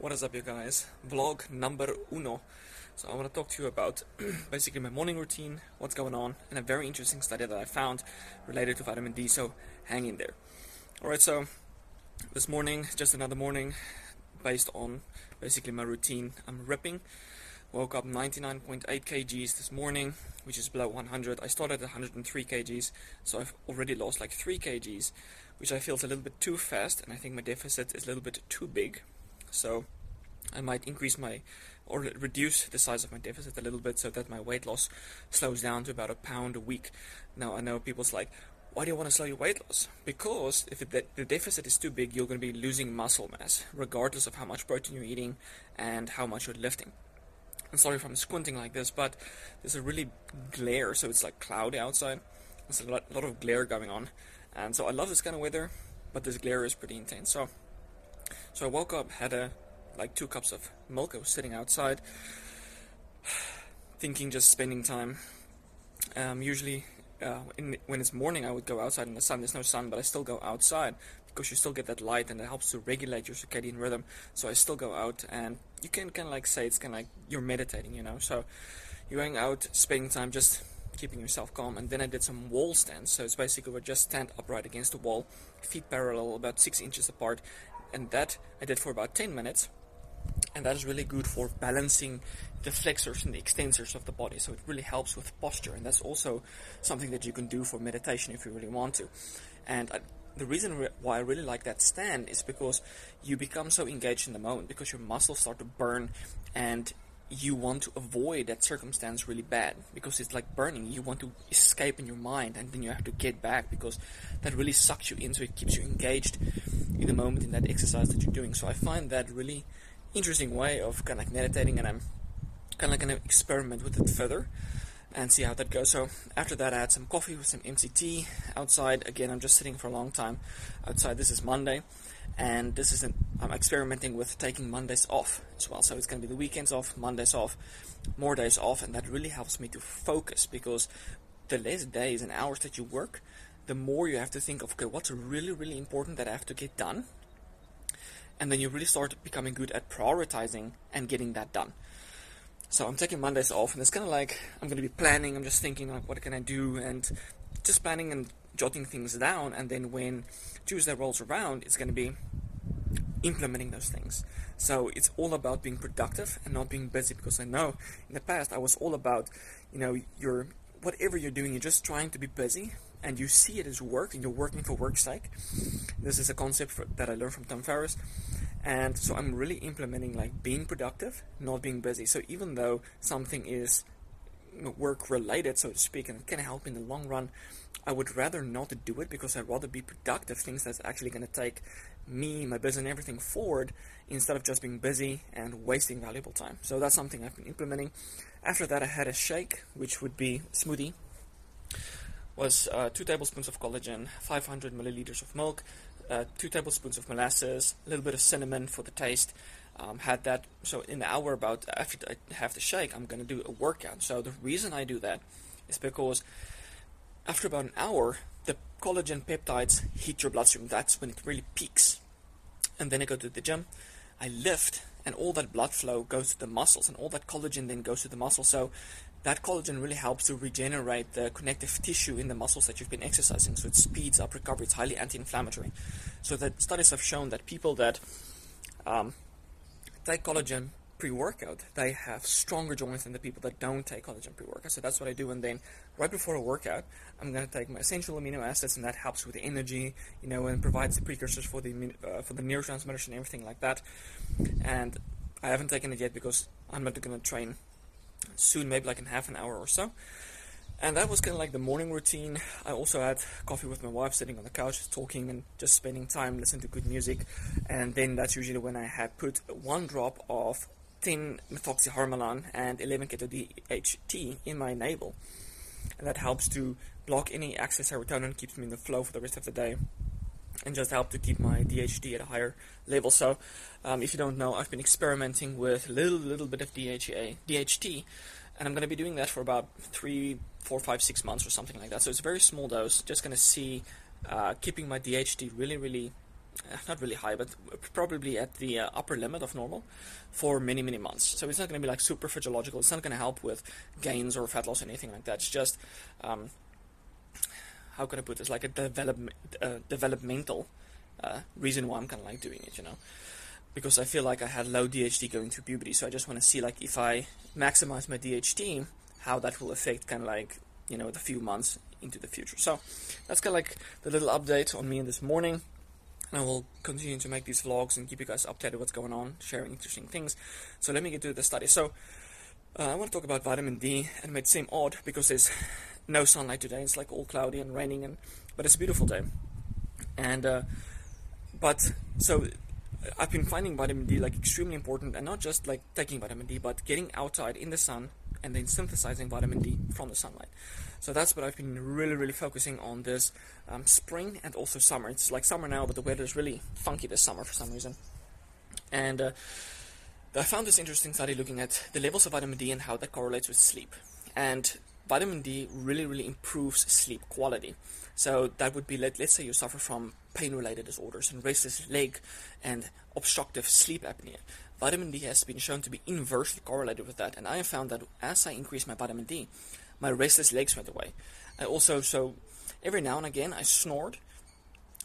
What is up, you guys? Vlog number uno. So, I want to talk to you about basically my morning routine, what's going on, and a very interesting study that I found related to vitamin D. So, hang in there. Alright, so this morning, just another morning based on basically my routine. I'm ripping. Woke up 99.8 kgs this morning, which is below 100. I started at 103 kgs, so I've already lost like 3 kgs, which I feel is a little bit too fast, and I think my deficit is a little bit too big. So I might increase my or reduce the size of my deficit a little bit so that my weight loss slows down to about a pound a week. Now I know people's like, why do you want to slow your weight loss? Because if the deficit is too big, you're going to be losing muscle mass, regardless of how much protein you're eating and how much you're lifting. I'm sorry if I'm squinting like this, but there's a really glare, so it's like cloudy outside. There's a lot, lot of glare going on, and so I love this kind of weather, but this glare is pretty intense. So so I woke up, had a like two cups of milk. I was sitting outside, thinking, just spending time. Um, usually, uh, in, when it's morning, I would go outside in the sun. There's no sun, but I still go outside because you still get that light, and it helps to regulate your circadian rhythm. So I still go out, and you can kind of like say it's kind of like you're meditating, you know. So you're going out, spending time, just keeping yourself calm. And then I did some wall stands. So it's basically we just stand upright against the wall, feet parallel, about six inches apart, and that I did for about 10 minutes. And that is really good for balancing the flexors and the extensors of the body. So it really helps with posture. And that's also something that you can do for meditation if you really want to. And I, the reason re- why I really like that stand is because you become so engaged in the moment because your muscles start to burn and you want to avoid that circumstance really bad because it's like burning. You want to escape in your mind and then you have to get back because that really sucks you in, so it keeps you engaged in the moment in that exercise that you're doing. So I find that really interesting way of kind of like meditating and I'm kind of like going to experiment with it further and see how that goes. So after that, I had some coffee with some MCT outside. Again, I'm just sitting for a long time outside. This is Monday and this is an, I'm experimenting with taking Mondays off as well. So it's going to be the weekends off, Mondays off, more days off, and that really helps me to focus because the less days and hours that you work, the more you have to think of okay, what's really really important that I have to get done, and then you really start becoming good at prioritizing and getting that done. So I'm taking Mondays off, and it's kind of like I'm going to be planning. I'm just thinking like, what can I do, and just planning and jotting things down. And then when Tuesday rolls around, it's going to be implementing those things. So it's all about being productive and not being busy because I know in the past I was all about, you know, your whatever you're doing, you're just trying to be busy and you see it as work and you're working for work's sake. This is a concept for, that I learned from Tom Ferriss. And so I'm really implementing like being productive, not being busy. So even though something is work related, so to speak, and can help in the long run, I would rather not do it because I'd rather be productive, things that's actually going to take me, my business, and everything forward instead of just being busy and wasting valuable time. So that's something I've been implementing. After that, I had a shake, which would be smoothie. Was uh, two tablespoons of collagen, 500 milliliters of milk, uh, two tablespoons of molasses, a little bit of cinnamon for the taste. Um, had that so in the hour about after I have the shake, I'm gonna do a workout. So the reason I do that is because after about an hour, the collagen peptides hit your bloodstream. That's when it really peaks. And then I go to the gym, I lift, and all that blood flow goes to the muscles, and all that collagen then goes to the muscles. So that collagen really helps to regenerate the connective tissue in the muscles that you've been exercising. So it speeds up recovery. It's highly anti-inflammatory. So the studies have shown that people that um, take collagen pre-workout, they have stronger joints than the people that don't take collagen pre-workout. So that's what I do. And then right before a workout, I'm going to take my essential amino acids, and that helps with the energy, you know, and provides the precursors for the uh, for the neurotransmitters and everything like that. And I haven't taken it yet because I'm not going to train soon, maybe like in half an hour or so. And that was kind of like the morning routine. I also had coffee with my wife, sitting on the couch, talking and just spending time listening to good music. And then that's usually when I had put one drop of 10 methoxyharmalan and 11 keto DHT in my navel. And that helps to block any excess serotonin, keeps me in the flow for the rest of the day, and just help to keep my DHT at a higher level. So, um, if you don't know, I've been experimenting with a little, little bit of DHA, DHT, and I'm going to be doing that for about three, four, five, six months or something like that. So it's a very small dose. Just going to see uh, keeping my DHT really, really uh, not really high, but probably at the uh, upper limit of normal for many, many months. So it's not going to be like super physiological. It's not going to help with gains or fat loss or anything like that. It's just, um, how can I put this, like a uh, developmental uh, reason why I'm kind of like doing it, you know. Because I feel like I had low DHT going through puberty, so I just want to see like if I maximize my DHT, how that will affect kind of like you know the few months into the future. So that's kind of like the little update on me this morning. I will continue to make these vlogs and keep you guys updated what's going on, sharing interesting things. So let me get to the study. So uh, I want to talk about vitamin D, and it might seem odd because there's no sunlight today. It's like all cloudy and raining, and but it's a beautiful day. And uh, but so I've been finding vitamin D like extremely important, and not just like taking vitamin D, but getting outside in the sun and then synthesizing vitamin D from the sunlight. So that's what I've been really, really focusing on this um, spring and also summer. It's like summer now, but the weather is really funky this summer for some reason. And uh, I found this interesting study looking at the levels of vitamin D and how that correlates with sleep. And vitamin D really, really improves sleep quality. So that would be, let, let's say you suffer from pain-related disorders and restless leg and obstructive sleep apnea. Vitamin D has been shown to be inversely correlated with that, and I have found that as I increase my vitamin D, my restless legs went away. I also, so every now and again, I snored,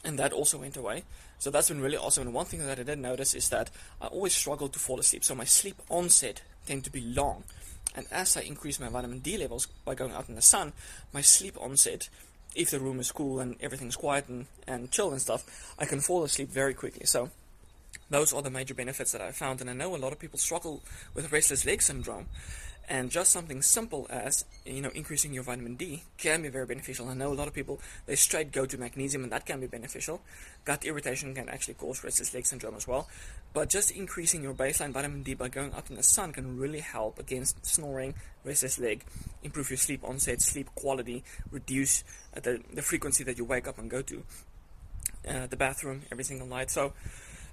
and that also went away. So that's been really awesome. And one thing that I did notice is that I always struggled to fall asleep. So my sleep onset tend to be long. And as I increase my vitamin D levels by going out in the sun, my sleep onset, if the room is cool and everything's quiet and, and chill and stuff, I can fall asleep very quickly. So those are the major benefits that I found. And I know a lot of people struggle with restless leg syndrome. And just something simple as, you know, increasing your vitamin D can be very beneficial. I know a lot of people, they straight go to magnesium and that can be beneficial. Gut irritation can actually cause restless leg syndrome as well. But just increasing your baseline vitamin D by going out in the sun can really help against snoring, restless leg, improve your sleep onset, sleep quality, reduce uh, the, the frequency that you wake up and go to uh, the bathroom every single night. So,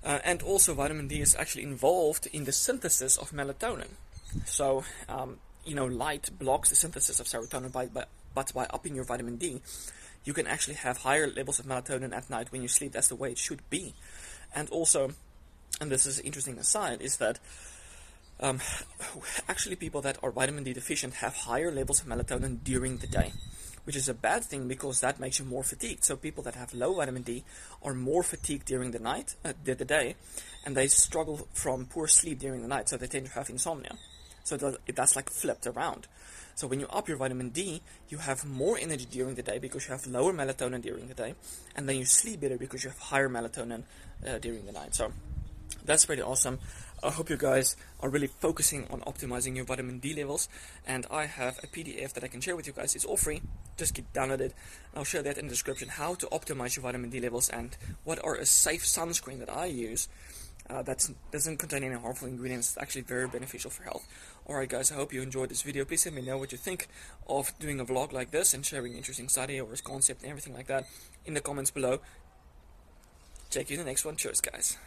uh, and also vitamin D is actually involved in the synthesis of melatonin. So, um, you know, light blocks the synthesis of serotonin, by, by, but by upping your vitamin D, you can actually have higher levels of melatonin at night when you sleep. That's the way it should be. And also, and this is an interesting aside, is that um, actually people that are vitamin D deficient have higher levels of melatonin during the day, which is a bad thing because that makes you more fatigued. So people that have low vitamin D are more fatigued during the night, uh, the, the day, and they struggle from poor sleep during the night, so they tend to have insomnia. So it that's like flipped around. So when you up your vitamin D, you have more energy during the day because you have lower melatonin during the day, and then you sleep better because you have higher melatonin uh, during the night. So that's pretty awesome. I hope you guys are really focusing on optimizing your vitamin D levels, and I have a PDF that I can share with you guys. It's all free. Just get downloaded. I'll share that in the description. How to optimize your vitamin D levels and what are a safe sunscreen that I use uh, that doesn't contain any harmful ingredients. It's actually very beneficial for health. Alright guys, I hope you enjoyed this video. Please let me know what you think of doing a vlog like this and sharing interesting study or concept and everything like that in the comments below. Check you in the next one. Cheers guys.